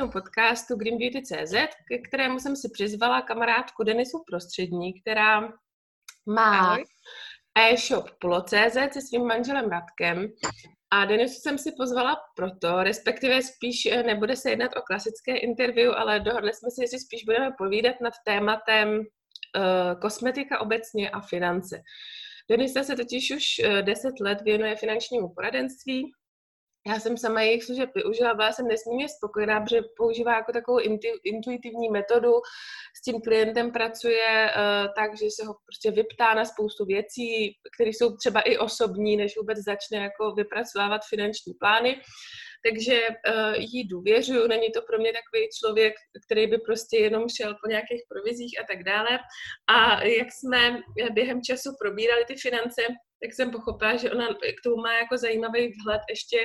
dnešního podcastu Green Beauty CZ, ke kterému jsem si přizvala kamarádku Denisu Prostřední, která má e-shop Polo.cz se svým manželem Radkem. A Denisu jsem si pozvala proto, respektive spíš eh, nebude se jednat o klasické interview, ale dohodli jsme si, že spíš budeme povídat nad tématem uh, kosmetika obecně a finance. Denisa se totiž už 10 eh, let věnuje finančnímu poradenství, já jsem sama jejich služeb využila, byla jsem nesmírně spokojená, protože používá jako takovou intuitivní metodu, s tím klientem pracuje uh, tak, že se ho prostě vyptá na spoustu věcí, které jsou třeba i osobní, než vůbec začne jako vypracovávat finanční plány. Takže uh, jí důvěřuju, není to pro mě takový člověk, který by prostě jenom šel po nějakých provizích a tak dále. A jak jsme během času probírali ty finance, tak jsem pochopila, že ona k tomu má jako zajímavý vhled ještě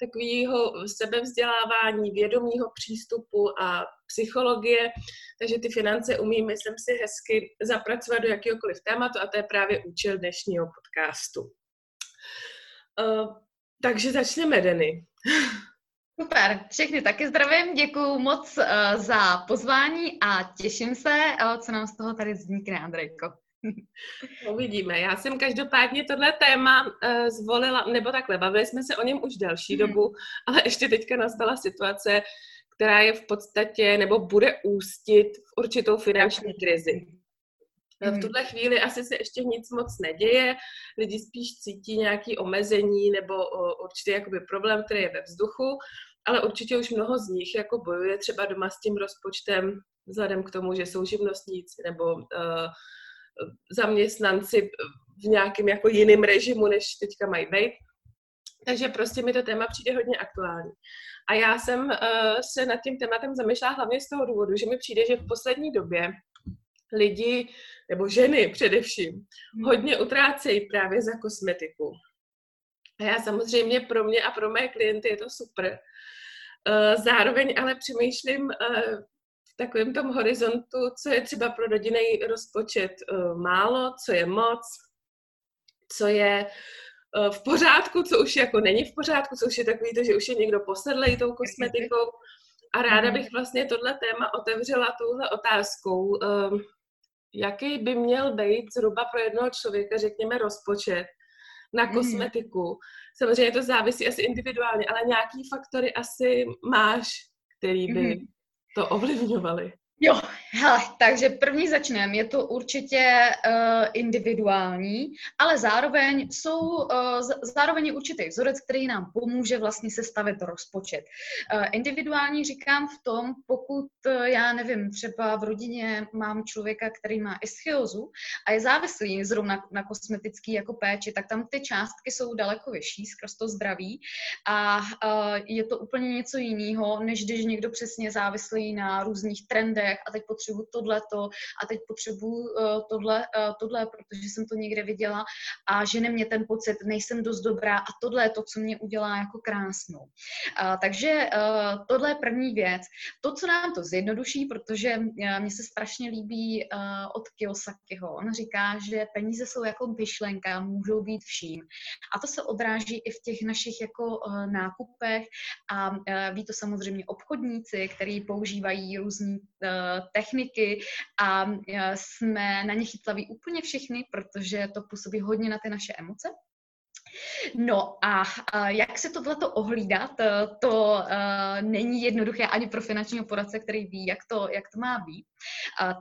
takového sebevzdělávání, vědomího přístupu a psychologie, takže ty finance umí, myslím si, hezky zapracovat do jakéhokoliv tématu a to je právě účel dnešního podcastu. Uh, takže začneme, Denny. Super, všechny taky zdravím, děkuji moc uh, za pozvání a těším se, uh, co nám z toho tady vznikne, Andrejko. Uvidíme. Já jsem každopádně tohle téma uh, zvolila, nebo takhle, bavili jsme se o něm už delší hmm. dobu, ale ještě teďka nastala situace, která je v podstatě, nebo bude ústit v určitou finanční krizi. V hmm. tuhle chvíli asi se ještě nic moc neděje, lidi spíš cítí nějaké omezení nebo o, určitý jakoby problém, který je ve vzduchu, ale určitě už mnoho z nich jako bojuje třeba doma s tím rozpočtem vzhledem k tomu, že jsou živnostníci nebo uh, zaměstnanci v nějakém jako jiném režimu, než teďka mají být. Takže prostě mi to téma přijde hodně aktuální. A já jsem uh, se nad tím tématem zamýšlela hlavně z toho důvodu, že mi přijde, že v poslední době lidi, nebo ženy především, hmm. hodně utrácejí právě za kosmetiku. A já samozřejmě pro mě a pro mé klienty je to super. Uh, zároveň ale přemýšlím, uh, takovém tom horizontu, co je třeba pro rodinný rozpočet uh, málo, co je moc, co je uh, v pořádku, co už jako není v pořádku, co už je takový to, že už je někdo posedlej tou kosmetikou. A ráda mhm. bych vlastně tohle téma otevřela touhle otázkou. Uh, jaký by měl být zhruba pro jednoho člověka, řekněme, rozpočet na mhm. kosmetiku. Samozřejmě to závisí asi individuálně, ale nějaký faktory asi máš, který by mm to ovlivňovaly? Jo, hele, takže první začneme. Je to určitě uh, individuální, ale zároveň jsou, uh, zároveň je určitý vzorec, který nám pomůže vlastně sestavit rozpočet. Uh, individuální říkám v tom, pokud, uh, já nevím, třeba v rodině mám člověka, který má ischiozu a je závislý zrovna na kosmetický jako péči, tak tam ty částky jsou daleko vyšší skrz to zdraví a uh, je to úplně něco jiného, než když někdo přesně závislý na různých trendech, a teď potřebuji tohleto a teď potřebuji uh, tohle, uh, tohle, protože jsem to někde viděla a žene mě ten pocit, nejsem dost dobrá a tohle je to, co mě udělá jako krásnou. Uh, takže tohle je první věc. To, co nám to zjednoduší, protože mně se strašně líbí od Kiyosakiho. On říká, že peníze jsou jako myšlenka, můžou být vším. A to se odráží i v těch našich jako nákupech a ví to samozřejmě obchodníci, kteří používají různý uh, techniky a e, jsme na ně chytlaví úplně všichni, protože to působí hodně na ty naše emoce. No a, jak se tohleto ohlídat, to uh, není jednoduché ani pro finančního poradce, který ví, jak to, jak to má být.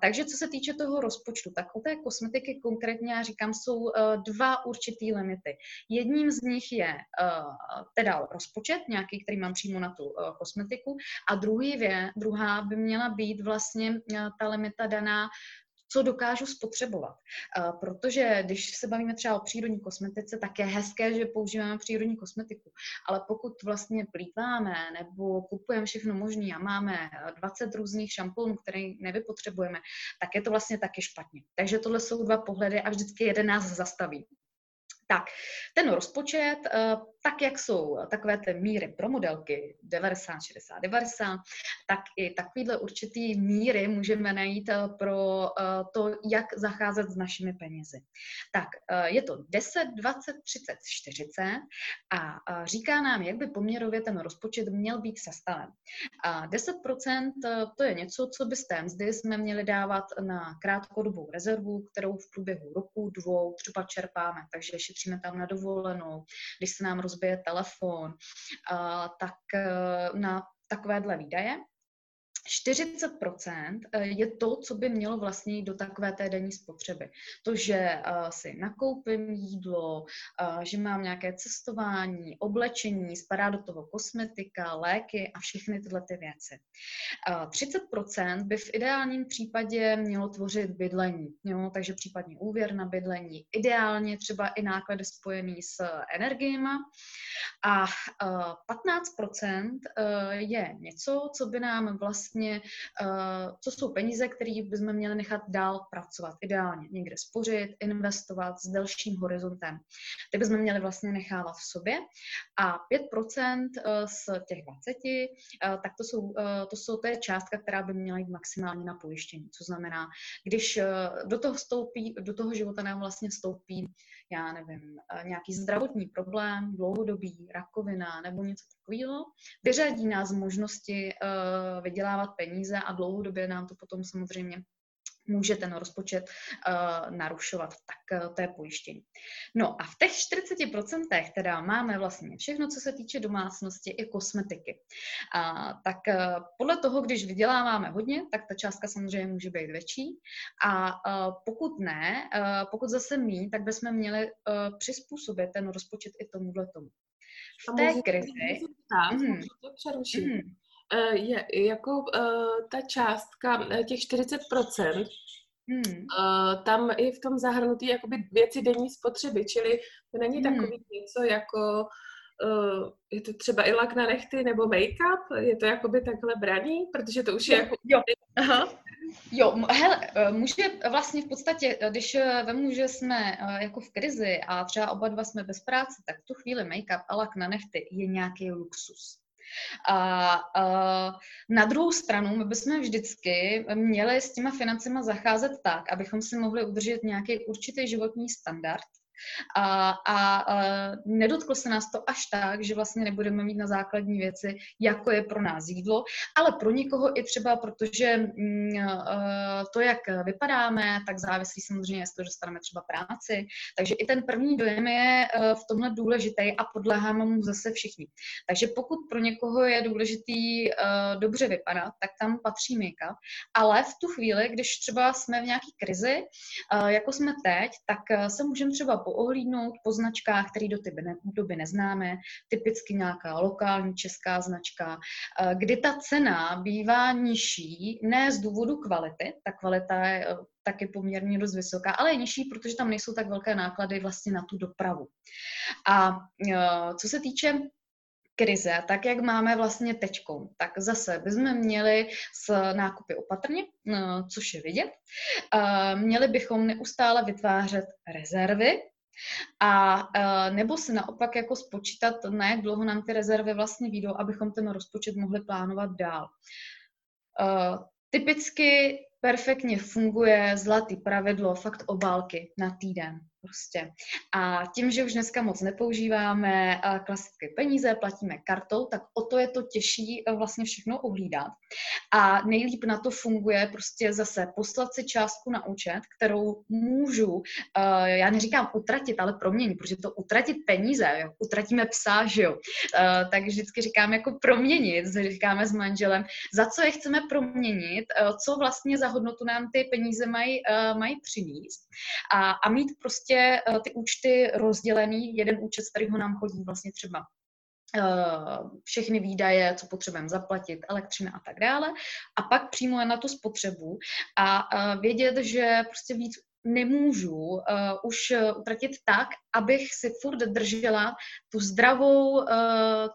Takže co se týče toho rozpočtu, tak u té kosmetiky konkrétně, já říkám, jsou uh, dva určitý limity. Jedním z nich je uh, teda rozpočet, nějaký, který mám přímo na tu kosmetiku, a druhý vě, druhá by měla být vlastně ta limita daná co dokážu spotřebovat. Protože když se bavíme třeba o přírodní kosmetice, tak je hezké, že používáme přírodní kosmetiku. Ale pokud vlastně plítváme nebo kupujeme všechno možné a máme 20 různých šamponů, které nevypotřebujeme, tak je to vlastně taky špatně. Takže tohle jsou dva pohledy a vždycky jeden nás zastaví. Tak, ten rozpočet, tak, jak jsou takové ty míry pro modelky 90, 60, 90, tak i takovýhle určitý míry můžeme najít pro to, jak zacházet s našimi penězi. Tak je to 10, 20, 30, 40 a říká nám, jak by poměrově ten rozpočet měl být sestaven. A 10% to je něco, co by z té mzdy jsme měli dávat na krátkodobou rezervu, kterou v průběhu roku, dvou třeba čerpáme, takže šetříme tam na dovolenou, když se nám rozbije telefon, tak e, na takovéhle výdaje. 40% eh, je to, co by mělo vlastně do takové té denní spotřeby. To, že eh, si nakoupím jídlo, eh, že mám nějaké cestování, oblečení, spadá do toho kosmetika, léky a všechny tyhle ty věci. 30% by v ideálním případě mělo tvořit bydlení, jo? takže případně úvěr na bydlení, ideálně třeba i náklady spojený s energiemi a 15% je něco, co by nám vlastně vlastně, uh, co jsou peníze, které bychom měli nechat dál pracovat. Ideálně někde spořit, investovat s delším horizontem. Ty bychom měli vlastně nechávat v sobě a 5% eh, z těch 20, uh, tak to jsou, to jsou to je částka, která by měla jít maximálně na pojištění. Co znamená, když do toho vstoupí, do toho života nám vlastně vstoupí, já nevím, nějaký zdravotní problém, dlouhodobý, rakovina nebo něco takového, vyřadí nás z možnosti vydělávat peníze a dlouhodobě nám to potom samozřejmě může ten rozpočet uh, narušovat, tak uh, to je pojištění. No a v těch 40% teda máme vlastně všechno, co se týče domácnosti i kosmetiky. Uh, tak uh, podle toho, když vyděláváme hodně, tak ta částka samozřejmě může být větší a uh, pokud ne, uh, pokud zase mý, tak bychom měli uh, přizpůsobit ten rozpočet i tomuhle tomu. V té krizi... Mm, Eh, je jako uh, ta částka eh, těch 40%, Hmm. Tam je v tom zahrnutý jakoby věci denní spotřeby, čili to není hmm. takový něco jako uh, je to třeba i lak na nechty nebo make-up, je to jakoby takhle braný, protože to už je jako... Jo, aha. Jo, hele, může vlastně v podstatě, když vemu, že jsme jako v krizi a třeba oba dva jsme bez práce, tak v tu chvíli make-up a lak na nechty je nějaký luxus. A, a na druhou stranu my bychom vždycky měli s těma financema zacházet tak, abychom si mohli udržet nějaký určitý životní standard a, a, a nedotklo se nás to až tak, že vlastně nebudeme mít na základní věci, jako je pro nás jídlo, ale pro někoho i třeba, protože mm, to, jak vypadáme, tak závislí samozřejmě, jestli dostaneme třeba práci. Takže i ten první dojem je v tomhle důležitý a podléháme mu zase všichni. Takže pokud pro někoho je důležitý dobře vypadat, tak tam patří make-up, ale v tu chvíli, když třeba jsme v nějaké krizi, jako jsme teď, tak se můžeme třeba poohlídnout po značkách, které do té doby neznáme, typicky nějaká lokální česká značka, eh, kdy ta cena bývá nižší, ne z důvodu kvality, ta kvalita je eh, taky poměrně dost vysoká, ale je nižší, protože tam nejsou tak velké náklady vlastně na tu dopravu. A eh, co se týče krize, tak jak máme vlastně teďko, tak zase bychom měli s nákupy opatrně, což je vidět. Měli bychom neustále vytvářet rezervy, a e, nebo si naopak jako spočítat, na jak dlouho nám ty rezervy vlastně výjdou, abychom ten rozpočet mohli plánovat dál. E, typicky perfektně funguje zlatý pravidlo, fakt obálky na týden. Prostě. A tím, že už dneska moc nepoužíváme klasické peníze, platíme kartou, tak o to je to těžší e, vlastně všechno uhlídat. A nejlíp na to funguje prostě zase poslat si částku na účet, kterou můžu, e, já neříkám utratit, ale proměnit, protože to utratit peníze, jo, utratíme psa, že jo. Tak vždycky říkám jako proměnit, říkáme s manželem, za co je chceme proměnit, co vlastně za hodnotu nám ty peníze mají, mají přinést a, a mít prostě prostě uh, ty účty rozdělený, jeden účet, z kterého nám chodí vlastně třeba uh, všechny výdaje, co potřebujeme zaplatit, elektřina a tak dále, a pak přímo na tu spotřebu a uh, vědět, že prostě víc nemůžu uh, už utratit tak, abych si furt držela tu zdravou, uh,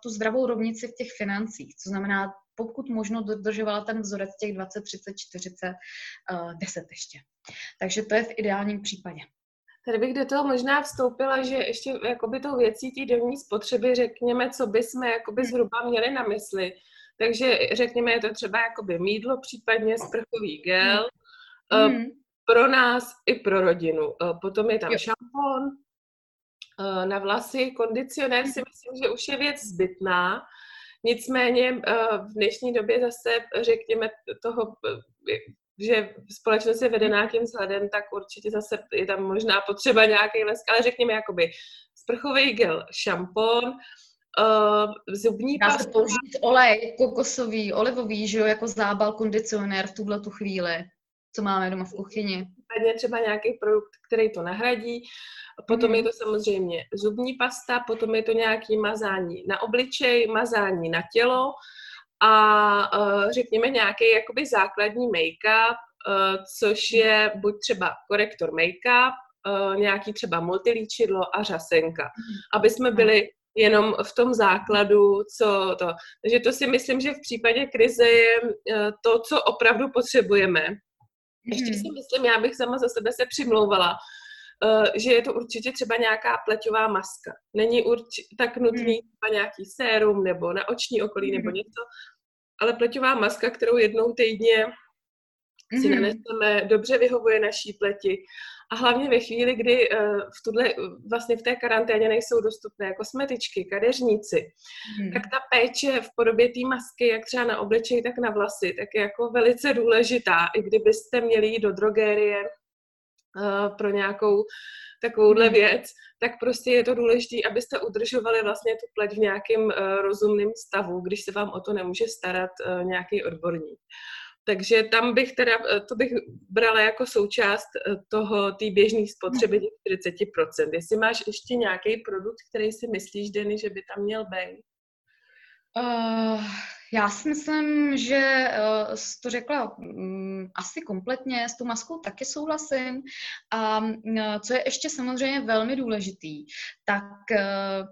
tu zdravou rovnici v těch financích. Co znamená, pokud možno dodržovala ten vzorec těch 20, 30, 40, uh, 10 ještě. Takže to je v ideálním případě. Tady bych do toho možná vstoupila, že ještě jakoby tou věcí té denní spotřeby řekněme, co by jsme jakoby hmm. zhruba měli na mysli. Takže řekněme, je to třeba jakoby mídlo, případně sprchový gel. Mm. Pro nás i pro rodinu. Eh, potom je tam jo. šampon, na vlasy, kondicionér si myslím, že už je věc zbytná. Nicméně v dnešní době zase, řekněme, toho že společnost je vedená tím vzhledem, tak určitě zase je tam možná potřeba nějaký lesk, ale řekněme jakoby sprchový gel, šampon, uh, zubní Dá se použít olej kokosový, olivový, že jo, jako zábal, kondicionér v tuhle tu chvíli, co máme doma v kuchyni. Případně třeba nějaký produkt, který to nahradí. Potom mm. je to samozřejmě zubní pasta, potom je to nějaký mazání na obličej, mazání na tělo, a uh, řekněme nějaký jakoby základní make-up, uh, což je buď třeba korektor make-up, uh, nějaký třeba multilíčidlo a řasenka, aby jsme byli jenom v tom základu, co to. Takže to si myslím, že v případě krize je to, co opravdu potřebujeme. Ještě mhm. si myslím, já bych sama za sebe se přimlouvala, že je to určitě třeba nějaká pleťová maska. Není urč- tak nutný mhm. třeba nějaký sérum nebo na oční okolí nebo mhm. něco, ale pleťová maska, kterou jednou týdně si mhm. naneseme, dobře vyhovuje naší pleti. A hlavně ve chvíli, kdy uh, v tuhle, vlastně v té karanténě nejsou dostupné kosmetičky, kadeřníci, mm. tak ta péče v podobě té masky, jak třeba na obličej, tak na vlasy, tak je jako velice důležitá. I kdybyste měli jít do drogérie pro nějakou takovouhle hmm. věc, tak prostě je to důležité, abyste udržovali vlastně tu pleť v nějakém uh, rozumném stavu, když se vám o to nemůže starat uh, nějaký odborník. Takže tam bych teda, eh, to bych brala jako součást toho, té běžné spotřeby těch 40%. Jestli máš ještě nějaký produkt, který si myslíš, Denny, že by tam měl být? Uh, já si myslím, že uh, to řekla um, asi kompletně, s tou maskou taky souhlasím. A uh, co je ještě samozřejmě velmi důležitý, tak uh,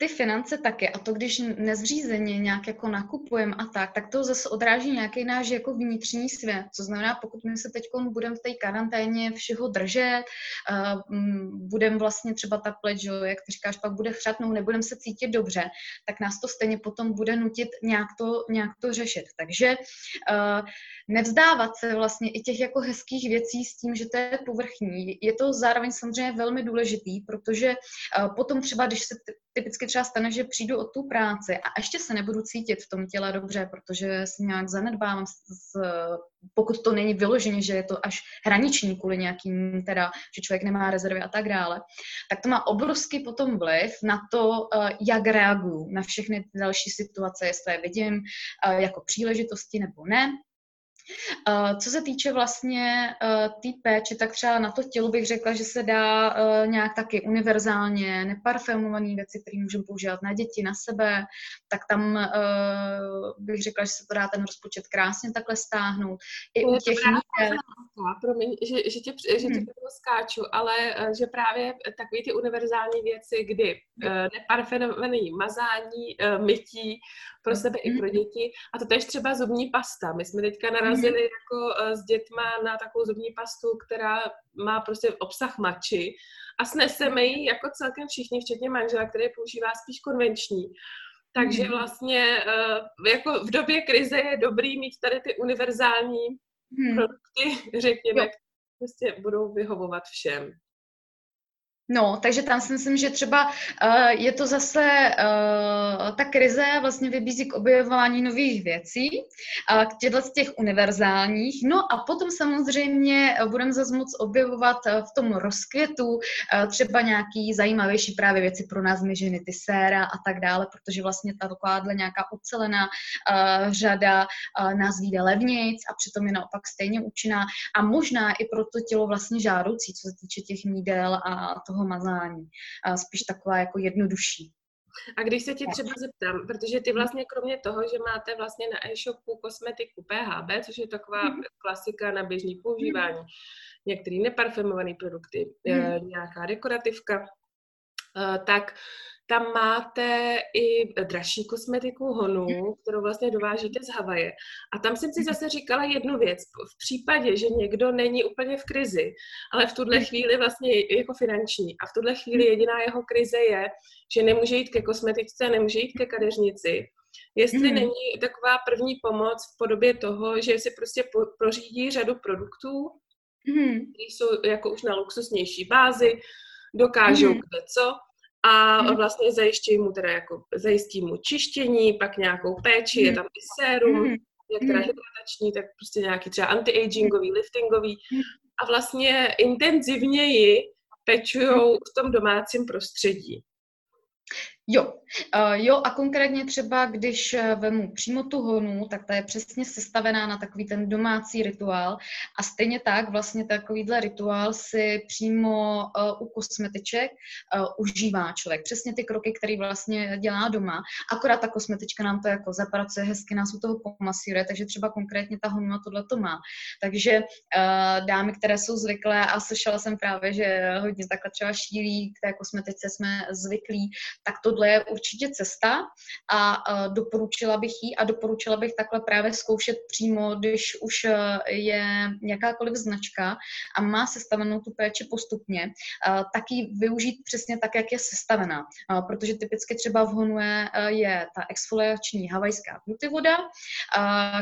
ty finance taky a to, když nezřízeně nějak jako nakupujeme a tak, tak to zase odráží nějaký náš jako vnitřní svět. Co znamená, pokud my se teď budeme v té karanténě všeho držet, uh, budeme vlastně třeba ta pleť, že, jak ty říkáš, pak bude chřatnout, nebudeme se cítit dobře, tak nás to stejně potom bude nutit nějak to, nějak to řešit. Takže nevzdávat se vlastně i těch jako hezkých věcí s tím, že to je povrchní. Je to zároveň samozřejmě velmi důležitý, protože uh, potom třeba, když se typicky třeba stane, že přijdu od tu práci a ještě se nebudu cítit v tom těle dobře, protože si nějak zanedbávám, s, pokud to není vyloženě, že je to až hraniční kvůli nějakým, teda, že člověk nemá rezervy a tak dále, tak to má obrovský potom vliv na to, eh, jak reaguju na všechny další situace, jestli je vidím eh, jako příležitosti nebo ne. Uh, co se týče vlastně uh, té tý péče, tak třeba na to tělo bych řekla, že se dá uh, nějak taky univerzálně, neparfumované věci, které můžeme používat na děti, na sebe, tak tam bych řekla, že se to dá ten rozpočet krásně takhle stáhnout. I u těch. Promiň, že, že tě, že tě hmm. skáču, ale že právě takové ty univerzální věci, kdy neparfumované mazání, mytí pro sebe i pro děti, a to tež třeba zubní pasta. My jsme teďka narazili narazili jako uh, s dětma na takovou zubní pastu, která má prostě obsah mači a sneseme ji jako celkem všichni, včetně manžela, který používá spíš konvenční. Takže mhm. vlastně uh, jako v době krize je dobrý mít tady ty univerzální hmm. produkty, řekněme, které prostě budou vyhovovat všem. No, takže tam si myslím, že třeba uh, je to zase uh, ta krize vlastně vybízí k objevování nových věcí, uh, k těchto z těch univerzálních. No a potom samozřejmě budeme zase moc objevovat v tom rozkvětu uh, třeba nějaký zajímavější právě věci pro nás, my ženy, ty séra a tak dále, protože vlastně ta takováhle nějaká ucelená uh, řada uh, nás vyjde levnějc a přitom je naopak stejně účinná a možná i pro to tělo vlastně žádoucí, co se týče těch mídel a toho toho mazání. A spíš taková jako jednodušší. A když se ti třeba zeptám, protože ty vlastně kromě toho, že máte vlastně na e-shopu kosmetiku PHB, což je taková mm. klasika na běžný používání, mm. některé neparfumované produkty, mm. nějaká dekorativka, eh, tak tam máte i dražší kosmetiku Honu, mhm. kterou vlastně dovážíte z Havaje. A tam jsem si zase říkala jednu věc. V případě, že někdo není úplně v krizi, ale v tuhle chvíli vlastně jako finanční a v tuhle chvíli jediná jeho krize je, že nemůže jít ke kosmetičce, nemůže jít ke kadeřnici, Jestli mm. není taková první pomoc v podobě toho, že si prostě po, prořídí řadu produktů, mm. které jsou jako už na luxusnější bázi, dokážou mm. kde co a mm. vlastně zajištějí mu teda jako, zajistí mu čištění, pak nějakou péči, je tam i sérum, mm. jak teda hydratační, tak prostě nějaký třeba anti-agingový, liftingový a vlastně intenzivněji pečujou v tom domácím prostředí. Jo, uh, jo a konkrétně třeba, když eh, vemu přímo tu honu, tak ta je přesně sestavená na takový ten domácí rituál a stejně tak vlastně takovýhle rituál si přímo uh, u kosmetiček užívá člověk. Přesně ty kroky, které vlastně dělá doma, akorát ta kosmetička nám to jako zapracuje hezky, nás u toho pomasíruje, takže třeba konkrétně ta hona tohle to má. Takže dámy, které jsou zvyklé a slyšela jsem právě, že hodně takhle třeba šílí k té kosmetice jsme zvyklí, tak to tohle je určitě cesta a doporučila bych ji a doporučila bych takhle právě zkoušet přímo, když už e, je jakákoliv značka a má sestavenou tu péči postupně, tak ji využít přesně tak, jak je sestavená. Protože typicky třeba v Honue e, je ta exfoliační havajská beauty voda,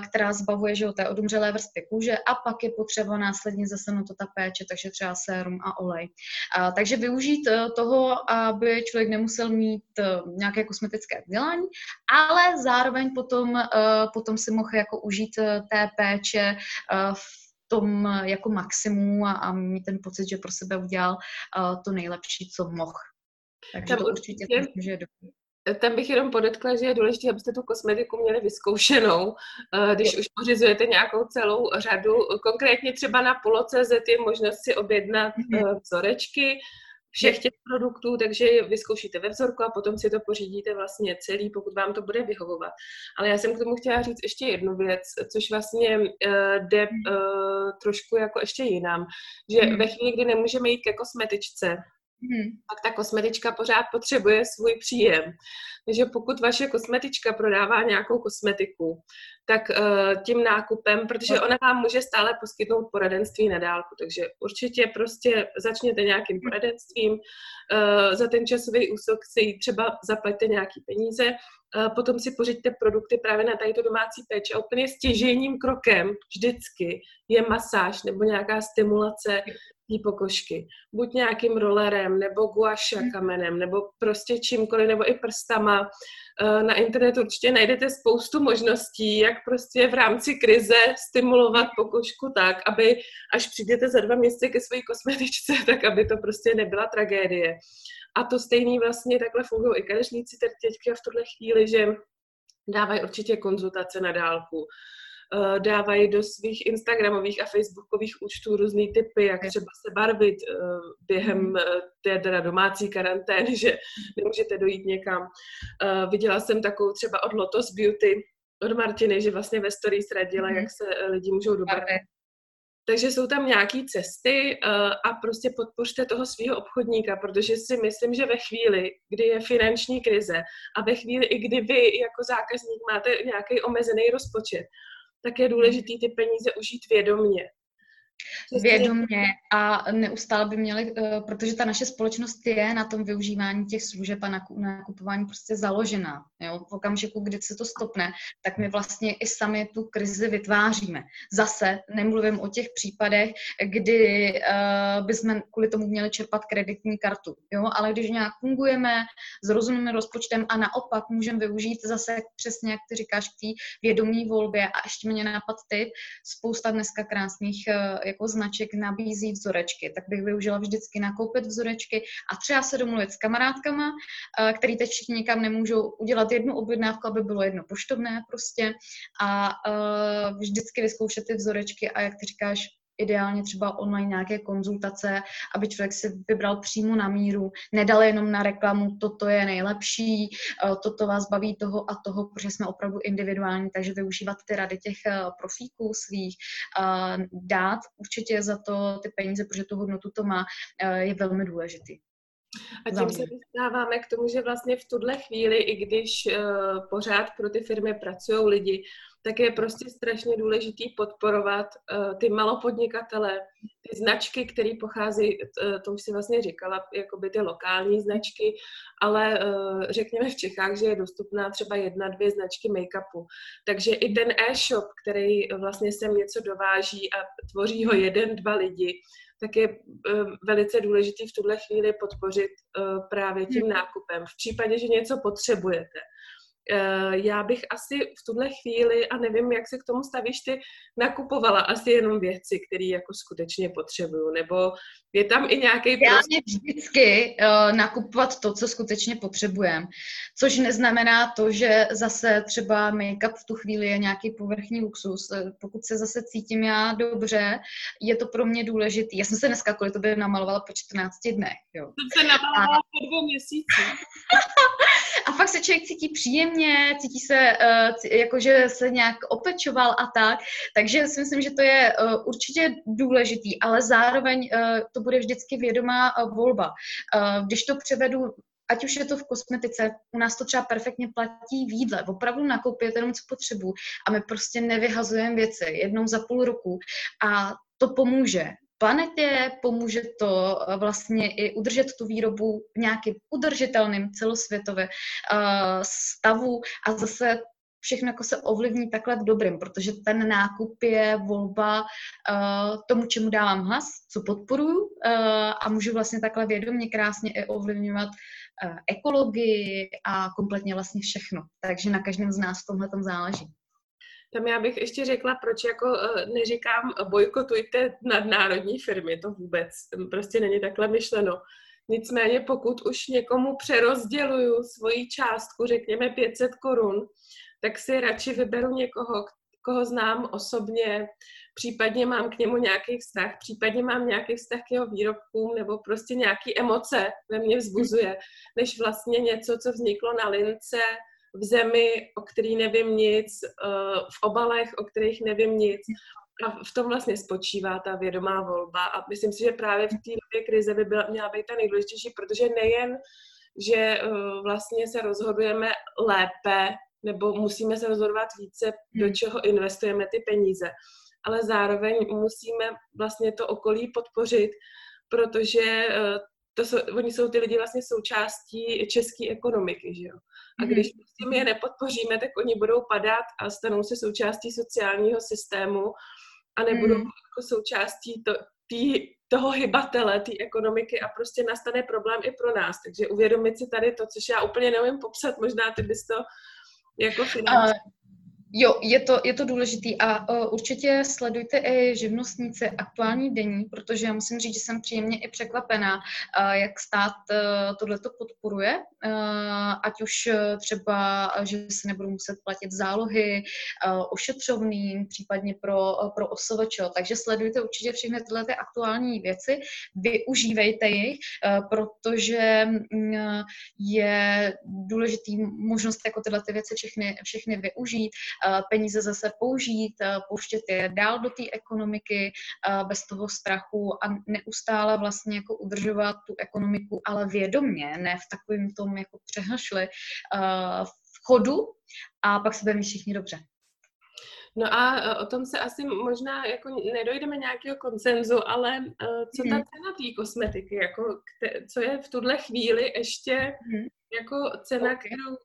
která zbavuje že, té odumřelé vrstvy kůže a pak je potřeba následně zase to ta péče, takže třeba sérum a olej. Takže využít e, toho, aby člověk nemusel mít nějaké kosmetické vzdělání, ale zároveň potom, eh, potom si mohl jako užít eh, té péče v tom jako maximu a, a mít ten pocit, že pro sebe udělal to nejlepší, co mohl. Takže tam to určitě, určitě myslím, že je dobrý. Tam bych jenom podotkla, že je důležité, abyste tu kosmetiku měli vyzkoušenou, když už pořizujete nějakou celou řadu. Konkrétně třeba na polo.cz je možnost si objednat mm-hmm. vzorečky, všech těch produktů, takže vyzkoušíte ve vzorku a potom si to pořídíte vlastně celý, pokud vám to bude vyhovovat. Ale já jsem k tomu chtěla říct ještě jednu věc, což vlastně uh, jde uh, trošku jako ještě jinam, že hmm. ve chvíli, kdy nemůžeme jít ke kosmetičce, Hmm. Pak ta kosmetička pořád potřebuje svůj příjem. Takže pokud vaše kosmetička prodává nějakou kosmetiku, tak uh, tím nákupem, protože ona vám může stále poskytnout poradenství na dálku, takže určitě prostě začněte nějakým hmm. poradenstvím, uh, za ten časový úsok si třeba zaplaťte nějaký peníze, potom si pořiďte produkty právě na tady domácí péče a úplně stěžením krokem vždycky je masáž nebo nějaká stimulace té pokožky. Buď nějakým rollerem, nebo guaša kamenem, nebo prostě čímkoliv, nebo i prstama. Na internetu určitě najdete spoustu možností, jak prostě v rámci krize stimulovat pokožku tak, aby až přijdete za dva měsíce ke své kosmetičce, tak aby to prostě nebyla tragédie. A to stejný vlastně takhle fungují i kadeřníci teďka v tuhle chvíli, že dávají určitě konzultace na dálku. Eh, dávají do svých Instagramových a Facebookových účtů různé typy, jak třeba se barvit eh, během mhm. eh, té teda domácí karantény, že nemůžete dojít někam. Viděla jsem takovou třeba od Lotus Beauty, od Martiny, že vlastně ve stories radila, mm. jak se lidi můžou dobrat. Takže jsou tam nějaké cesty a prostě podpořte toho svého obchodníka, protože si myslím, že ve chvíli, kdy je finanční krize a ve chvíli, i kdy vy jako zákazník máte nějaký omezený rozpočet, tak je důležité ty peníze užít vědomně vědomě a neustále by měli, eh, protože ta naše společnost je na tom využívání těch služeb a nakupování prostě založená. Jo? V okamžiku, kdy se to stopne, tak my vlastně i sami tu krizi vytváříme. Zase nemluvím o těch případech, kdy uh, bychom kvůli tomu měli čerpat kreditní kartu. Jo? Ale když nějak fungujeme s rozumným rozpočtem a naopak můžeme využít zase přesně, jak ty říkáš, k té vědomí volbě a ještě mě napad typ, spousta dneska krásných uh, jako značek nabízí vzorečky, tak bych využila vždycky nakoupit vzorečky. A třeba se domluvit s kamarádkama, eh, který teď všichni nikam nemůžou udělat jednu objednávku, aby bylo jedno poštovné prostě. A eh, vždycky vyzkoušet ty vzorečky a jak ty říkáš, ideálně třeba online nějaké konzultace, aby člověk si vybral přímo na míru, nedal jenom na reklamu, toto je nejlepší, eh, toto vás baví toho a toho, protože jsme opravdu individuální, takže využívat ty rady těch eh, profíků svých, eh, dát určitě za to ty peníze, protože tu hodnotu to má, je velmi důležitý. A tím se dostáváme k tomu, že vlastně v tuhle chvíli, i když uh, pořád pro ty firmy pracují lidi, tak je prostě strašně důležitý podporovat uh, ty malopodnikatele, ty značky, které pochází, uh, to už si vlastně říkala, jakoby ty lokální značky, ale uh, řekněme v Čechách, že je dostupná třeba jedna, dvě značky make-upu. Takže i ten e-shop, který vlastně sem něco dováží a tvoří ho jeden, dva lidi, tak je velice důležitý v tuhle chvíli podpořit právě tím hmm. nákupem. V případě, že něco potřebujete, Eh, já bych asi v tuhle chvíli, a nevím, jak se k tomu stavíš ty, nakupovala asi jenom věci, které jako skutečně potřebuju, nebo je tam i nějaký Já prostě... vždycky uh, nakupovat to, co skutečně potřebujeme, což neznamená to, že zase třeba make-up v tu chvíli je nějaký povrchní luxus. Eh, pokud se zase cítím já dobře, je to pro mě důležitý. Já jsem se dneska kvůli tobě namalovala po 14 dnech. Jo. Jsem se namalovala a... po dvou měsících. a fakt se člověk cítí příjemně, cítí se, uh, jako že se nějak opečoval a tak. Takže si myslím, že to je uh, určitě důležitý, ale zároveň uh, to bude vždycky vědomá volba. Když to převedu ať už je to v kosmetice, u nás to třeba perfektně platí v jídle, opravdu nakoupíte jenom, co potřebuji a my prostě nevyhazujeme věci jednou za půl roku a to pomůže planetě, pomůže to eh, vlastně i udržet tu výrobu v nějakým udržitelným celosvětově uh, stavu a zase všechno jako se ovlivní takhle v dobrým, protože ten nákup je volba uh, tomu, čemu dávám hlas, co podporuju uh, a můžu vlastně takhle vědomě krásně i ovlivňovat uh, ekologii a kompletně vlastně všechno. Takže na každém z nás v tomhle tom záleží. Tam já bych ještě řekla, proč jako neříkám bojkotujte nadnárodní firmy, to vůbec prostě není takhle myšleno. Nicméně pokud už někomu přerozděluju svoji částku, řekněme 500 korun, tak si radši vyberu někoho, koho znám osobně, případně mám k němu nějaký vztah, případně mám nějaký vztah k jeho výrobkům nebo prostě nějaký emoce ve mně vzbuzuje, než vlastně něco, co vzniklo na lince, v zemi, o který nevím nic, eh, v obalech, o kterých nevím nic. A v tom vlastně spočívá ta vědomá volba. A myslím si, že právě v té době krize by byla, měla být ta nejdůležitější, protože nejen, že eh, vlastně se rozhodujeme lépe, nebo musíme se rozhodovat více, do hmm. čeho investujeme ty peníze, ale zároveň musíme vlastně to okolí podpořit, protože eh, to jsou, oni jsou ty lidi vlastně součástí české ekonomiky, že jo. A mhm. když prostě my je nepodpoříme, tak oni budou padat a stanou se součástí sociálního systému a nebudou mm. jako součástí to, tý, toho hybatele, té ekonomiky a prostě nastane problém i pro nás. Takže uvědomit si tady to, což já úplně neumím popsat, možná ty bys to jako finančně. Jo, je to, je to důležitý a uh, určitě sledujte i živnostníci aktuální denní, protože já musím říct, že jsem příjemně i překvapená, uh, jak stát uh, tohleto podporuje, uh, ať už uh, třeba, že se nebudou muset platit zálohy, uh, ošetřovným, případně pro, uh, pro OSVČ. Takže sledujte určitě všechny tyhle ty aktuální věci, využívejte jich, uh, protože uh, je důležitý možnost jako tyhle ty věci všechny, všechny využít peníze zase použít, eh, pouštět je dál do té ekonomiky eh, bez toho strachu a neustále vlastně jako udržovat tu ekonomiku, ale vědomně, ne v takovém tom jako přehašli v chodu a pak se budeme všichni dobře. No a o tom se asi možná jako nedojdeme nějakého koncenzu, ale co ta mhm. cena té kosmetiky, jako co je v tuhle chvíli ještě mm. jako cena, okay. kterou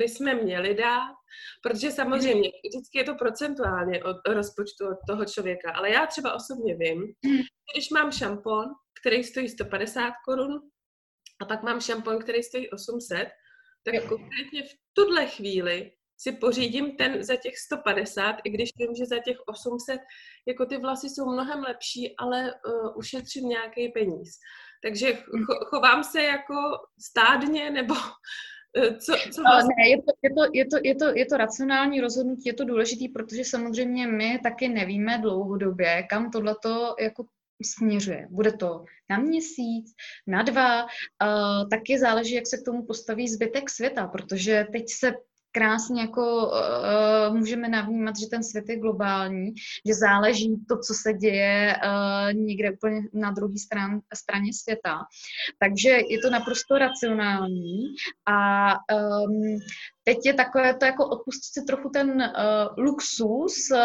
bychom měli dát, protože samozřejmě vždycky je to procentuálně od rozpočtu od toho člověka, ale já třeba osobně vím, hmm. když mám šampon, který stojí 150 korun a pak mám šampon, který stojí 800, tak konkrétně v tuhle chvíli si pořídím ten za těch 150, i když vím, že za těch 800 jako ty vlasy jsou mnohem lepší, ale uh, ušetřím nějaký peníz. Takže hmm. cho, chovám se jako stádně nebo co, co vlastně... Ne, je to, je, to, je, to, je, to, je to racionální rozhodnutí, je to důležitý, protože samozřejmě my taky nevíme dlouhodobě, kam tohleto jako směřuje. Bude to na měsíc, na dva, uh, taky záleží, jak se k tomu postaví zbytek světa, protože teď se krásně jako uh, můžeme navnímat, že ten svět je globální, že záleží to, co se děje uh, někde úplně na druhé stran, straně světa. Takže je to naprosto racionální a um, Teď je takové to jako odpustit si trochu ten uh, luxus uh,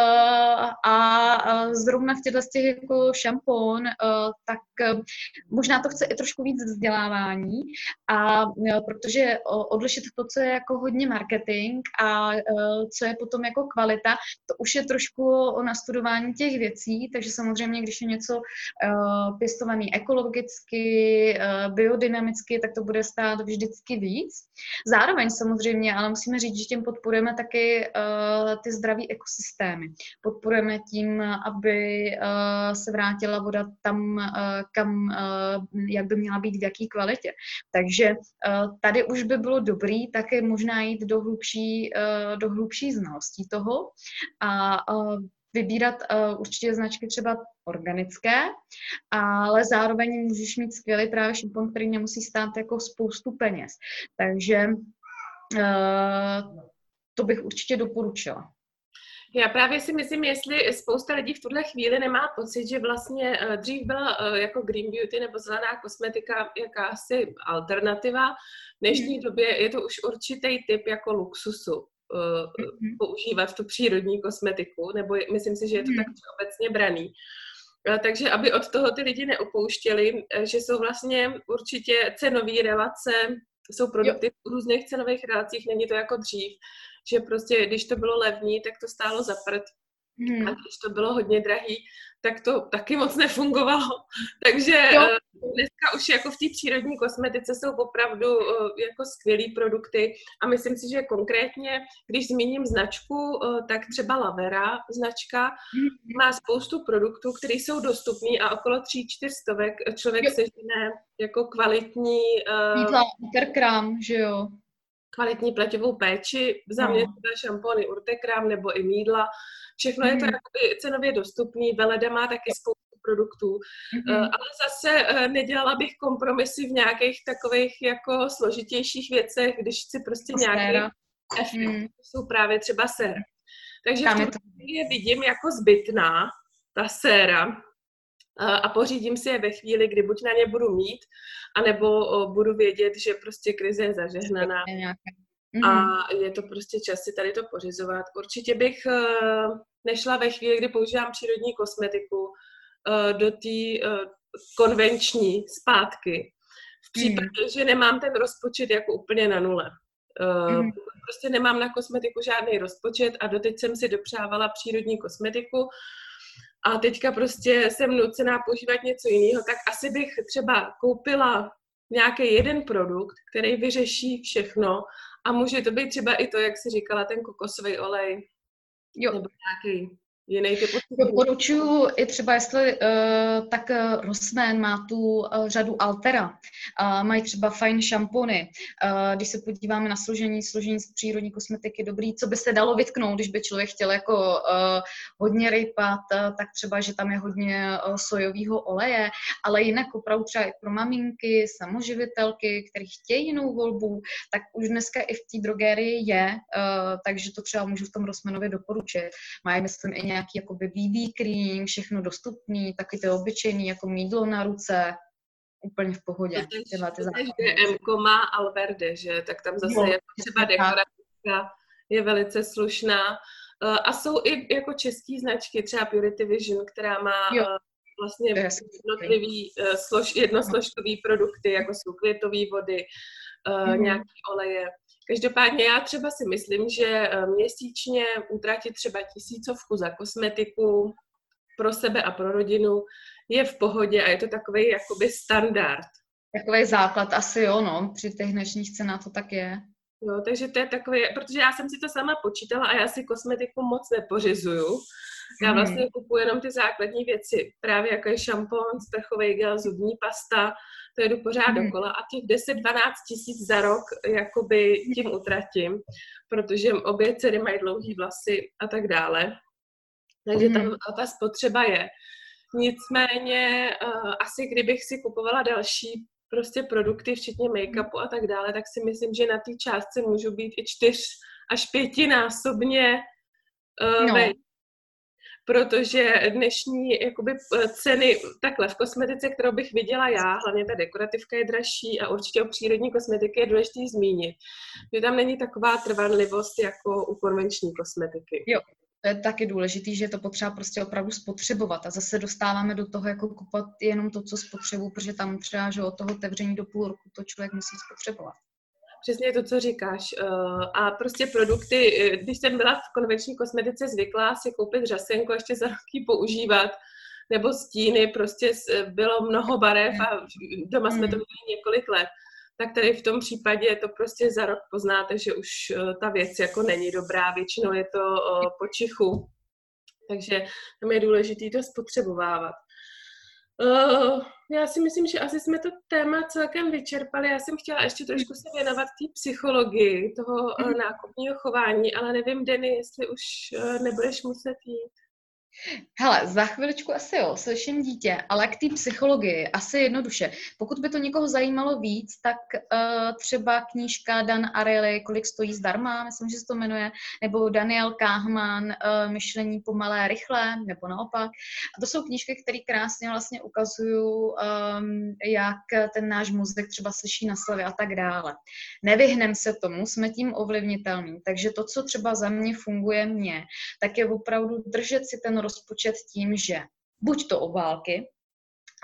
a uh, zrovna v těchto těch jako šampon, uh, tak uh, možná to chce i trošku víc vzdělávání a uh, protože uh, odlišit to, co je jako hodně marketing a uh, co je potom jako kvalita, to už je trošku o nastudování těch věcí, takže samozřejmě, když je něco uh, pěstovaný ekologicky, uh, biodynamicky, tak to bude stát vždycky víc. Zároveň samozřejmě, ale musíme říct, že tím podporujeme taky uh, ty zdraví ekosystémy. Podporujeme tím, aby uh, se vrátila voda tam, uh, kam, jak by měla být, v jaký kvalitě. Takže tady už by bylo dobrý také možná jít do hlubší, do hlubší znalostí toho a vybírat uh, určitě značky třeba organické, ale zároveň můžeš mít skvělý právě šampon, který nemusí stát jako spoustu peněz. Takže Eh, to bych určitě doporučila. Já právě si myslím, jestli spousta lidí v tuhle chvíli nemá pocit, že vlastně eh, dřív byla eh, jako Green Beauty nebo zelená kosmetika jakási alternativa. V dnešní mm. době je to už určitý typ jako luxusu mm-hmm. používat tu přírodní kosmetiku, nebo myslím si, že je to mm. tak obecně braný. Takže aby od toho ty lidi neopouštěli, že jsou vlastně určitě cenové relace jsou produkty jo. v různých cenových relacích, není to jako dřív, že prostě když to bylo levný, tak to stálo za prd. Hmm. A když to bylo hodně drahý, tak to taky moc nefungovalo. Takže jo. Eh, dneska už jako v té přírodní kosmetice jsou opravdu eh, jako skvělý produkty a myslím si, že konkrétně, když zmíním značku, eh, tak třeba Lavera značka hmm. má spoustu produktů, které jsou dostupné a okolo tří, čtyř stovek člověk jo. sežene jako kvalitní... Jídla, uh, že jo? Kvalitní pleťovou péči, za mě no. šampony Urtekram nebo i mídla, Všechno je to mm. jakoby cenově dostupný, Veleda má taky spoustu produktů, mm-hmm. ale zase eh, nedělala bych kompromisy v nějakých takových jako složitějších věcech, když si prostě nějaký efekt, mm. jsou právě třeba sér. Takže Tam v je vidím jako zbytná, ta séra, a pořídím si je ve chvíli, kdy buď na ně budu mít, anebo budu vědět, že prostě krize je zažehnaná. A mhm. je to prostě čas si tady to pořizovat. Určitě bych uh, nešla ve chvíli, kdy používám přírodní kosmetiku uh, do té uh, konvenční zpátky. V případě, mm. že nemám ten rozpočet jako úplně na nule. Mm. Prostě nemám na kosmetiku žádný rozpočet a doteď jsem si dopřávala přírodní kosmetiku a teďka prostě jsem nucená používat něco jiného, tak asi bych třeba koupila nějaký jeden produkt, který vyřeší všechno a může to být třeba i to, jak jsi říkala, ten kokosový olej. Jo. Nebo nějaký jiný typ Doporučuji i třeba, jestli uh, tak uh, Rossmann má tu uh, řadu Altera. Uh, mají třeba fajn šampony. Uh, když se podíváme na složení, složení z přírodní kosmetiky dobrý, co by se dalo vytknout, když by člověk chtěl jako uh, hodně rejpat, uh, tak třeba, že tam je hodně uh, sojového oleje, ale jinak opravdu třeba i pro maminky, samoživitelky, které chtějí jinou volbu, tak už dneska i v té drogérii je, uh, takže to třeba můžu v tom Rossmannově doporučit. Mají, myslím, i nějaký jako BB cream, všechno dostupný, taky ty obyčejný, jako mídlo na ruce, úplně v pohodě. To má Alverde, že? Tak tam zase jo, je třeba dekorativka, je velice slušná. Eh, a jsou i jako české značky, třeba Purity Vision, která má jo. Eh, vlastně jednotlivý, eh, slož, jednosložkový produkty, jako jsou květové vody, mm-hmm. nějaké oleje. Každopádně já třeba si myslím, že eh, měsíčně utratit třeba tisícovku za kosmetiku pro sebe a pro rodinu je v pohodě a je to takový jakoby standard. Takový základ asi jo, no, při těch dnešních cenách to tak je. Jo, takže to je takové, protože já jsem si to sama počítala a já si kosmetiku moc nepořizuju. Já hmm. vlastně kupuji jenom ty základní věci, právě jako je šampon, sprchový gel, zubní pasta, to jedu pořád hmm. dokola a těch 10-12 tisíc za rok jakoby tím utratím, protože obě dcery mají dlouhý vlasy a tak dále. Takže tam hmm. ta spotřeba je. Nicméně uh, asi kdybych si kupovala další prostě produkty, včetně make-upu a tak dále, tak si myslím, že na té částce můžu být i čtyř až pětinásobně uh, no protože dnešní jakoby, ceny takhle v kosmetice, kterou bych viděla já, hlavně ta dekorativka je dražší a určitě o přírodní kosmetiky je důležité zmínit, že tam není taková trvanlivost jako u konvenční kosmetiky. Jo, to je taky důležitý, že je to potřeba prostě opravdu spotřebovat a zase dostáváme do toho jako kupovat jenom to, co spotřebuju, protože tam třeba, že od toho otevření do půl roku to člověk musí spotřebovat přesně to, co říkáš. Eh, a prostě produkty, eh, když jsem byla v konvenční kosmetice zvyklá si koupit řasenku a ještě za roky používat, nebo stíny, prostě bylo mnoho barev a doma jsme to mm. měli několik let, tak tady v tom případě to prostě za rok poznáte, že už eh, ta věc jako není dobrá, většinou je to po čichu, takže tam je důležité to spotřebovávat. Uh, já si myslím, že asi jsme to téma celkem vyčerpali. Já jsem chtěla ještě trošku se věnovat té psychologii toho uh, nákupního chování, ale nevím, Denny, jestli už uh, nebudeš muset jít. Hele, za chviličku asi jo, slyším dítě, ale k té psychologii asi jednoduše. Pokud by to někoho zajímalo víc, tak uh, třeba knížka Dan Ariely, Kolik stojí zdarma, myslím, že se to jmenuje, nebo Daniel Kahman, uh, Myšlení pomalé, rychlé, nebo naopak. A to jsou knížky, které krásně vlastně ukazují, um, jak ten náš mozek třeba slyší na slovy a tak dále. Nevyhnem se tomu, jsme tím ovlivnitelní. Takže to, co třeba za mě funguje mně, tak je opravdu držet si ten rozpočet tím, že buď to obálky,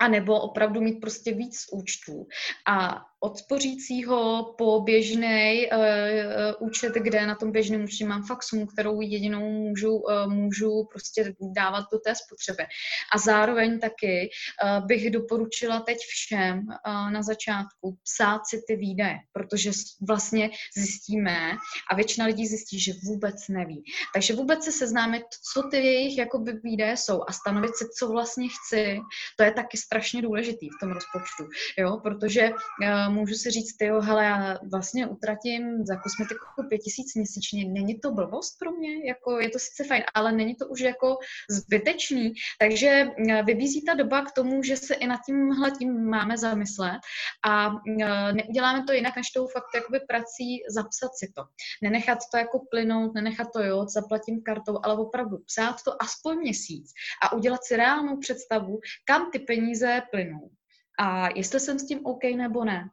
anebo opravdu mít prostě víc účtů. A od spořícího po běžný uh, účet, kde na tom běžném účtě mám fakt sumu, kterou jedinou můžu, uh, můžu prostě dávat do té spotřeby. A zároveň taky uh, bych doporučila teď všem uh, na začátku psát si ty výdaje, protože vlastně zjistíme a většina lidí zjistí, že vůbec neví. Takže vůbec se seznámit, co ty jejich jakoby výdaje jsou a stanovit si, co vlastně chci, to je taky strašně důležitý v tom rozpočtu, jo, protože uh, můžu si říct, jo, hele, já vlastně utratím za kosmetiku pět tisíc měsíčně, není to blbost pro mě, jako je to sice fajn, ale není to už jako zbytečný, takže eh, vybízí ta doba k tomu, že se i nad tímhle tím máme zamyslet a eh, neuděláme to jinak, než tou fakt jakoby prací zapsat si to. Nenechat to jako plynout, nenechat to, jo, zaplatím kartou, ale opravdu psát to aspoň měsíc a udělat si reálnou představu, kam ty peníze plynou a jestli jsem s tím OK nebo ne.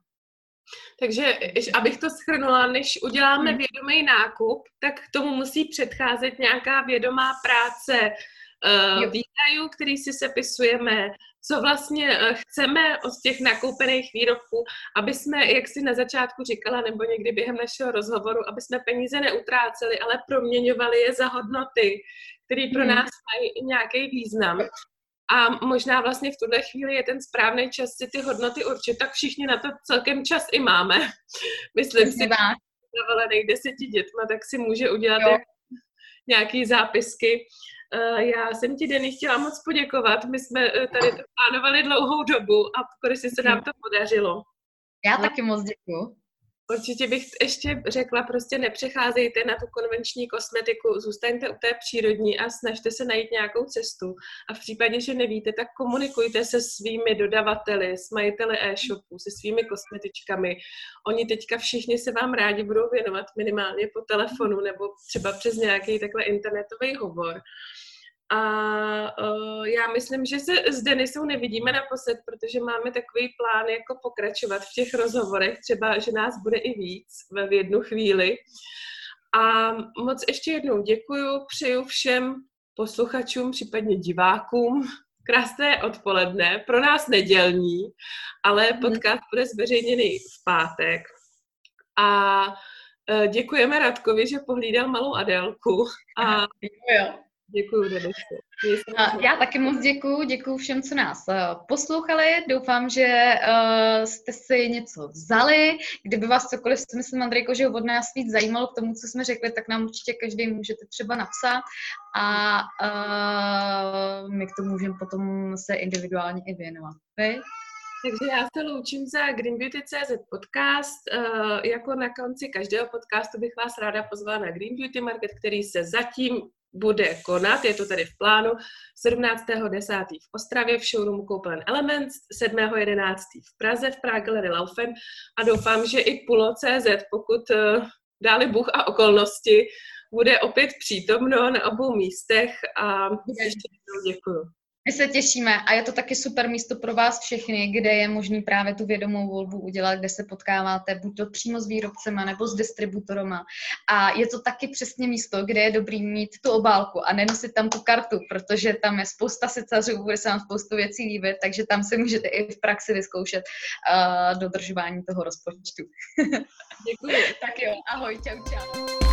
Takže, abych to schrnula, než uděláme hmm. vědomý nákup, tak k tomu musí předcházet nějaká vědomá práce uh, výdajů, který si sepisujeme, co vlastně uh, chceme od těch nakoupených výrobků, aby jsme, jak si na začátku říkala, nebo někdy během našeho rozhovoru, aby jsme peníze neutráceli, ale proměňovali je za hodnoty, které pro hmm. nás mají nějaký význam. A možná vlastně v tuhle chvíli je ten správný čas si ty hodnoty určit, tak všichni na to celkem čas i máme. Myslím si, že deseti dětma, tak si může udělat jak nějaký zápisky. Uh, já jsem ti, Denny, chtěla moc poděkovat. My jsme uh, tady to plánovali dlouhou dobu a konečně se nám to podařilo. Já taky moc děkuji. Určitě bych ještě řekla, prostě nepřecházejte na tu konvenční kosmetiku, zůstaňte u té přírodní a snažte se najít nějakou cestu. A v případě, že nevíte, tak komunikujte se svými dodavateli, s majiteli e-shopu, se svými kosmetičkami. Oni teďka všichni se vám rádi budou věnovat minimálně po telefonu nebo třeba přes nějaký takhle internetový hovor. A uh, já myslím, že se s Denisou nevidíme naposled, protože máme takový plán jako pokračovat v těch rozhovorech, třeba, že nás bude i víc v jednu chvíli. A moc ještě jednou děkuju, přeju všem posluchačům, případně divákům, krásné odpoledne, pro nás nedělní, ale mhm. podcast bude zveřejněný v pátek. A e, děkujeme Radkovi, že pohlídal malou Adélku. A jo. Děkuji, Denise. Já taky moc děkuji, děkuji všem, co nás eh, poslouchali. Doufám, že uh, jste si něco vzali. Kdyby vás cokoliv, si myslím, Andrejko, že od nás víc zajímalo k tomu, co jsme řekli, tak nám určitě každý můžete třeba napsat a uh, my k tomu můžeme potom se individuálně i věnovat. Vy? Takže já se loučím za Green Beauty.cz podcast. Jako na konci každého podcastu bych vás ráda pozvala na Green Beauty Market, který se zatím bude konat, je to tedy v plánu, 17.10. v Ostravě v showroomu Koupelen Elements, 7.11. v Praze v Prague Laufen a doufám, že i Pulo.cz, pokud uh, dáli Bůh a okolnosti, bude opět přítomno na obou místech a ještě jednou děkuju. My se těšíme a je to taky super místo pro vás všechny, kde je možný právě tu vědomou volbu udělat, kde se potkáváte buď to přímo s výrobcema nebo s distributorama. A je to taky přesně místo, kde je dobrý mít tu obálku a nenosit tam tu kartu, protože tam je spousta sicařů, bude se vám spoustu věcí líbit, takže tam si můžete i v praxi vyzkoušet uh, dodržování toho rozpočtu. Děkuji. tak jo, ahoj, čau, čau.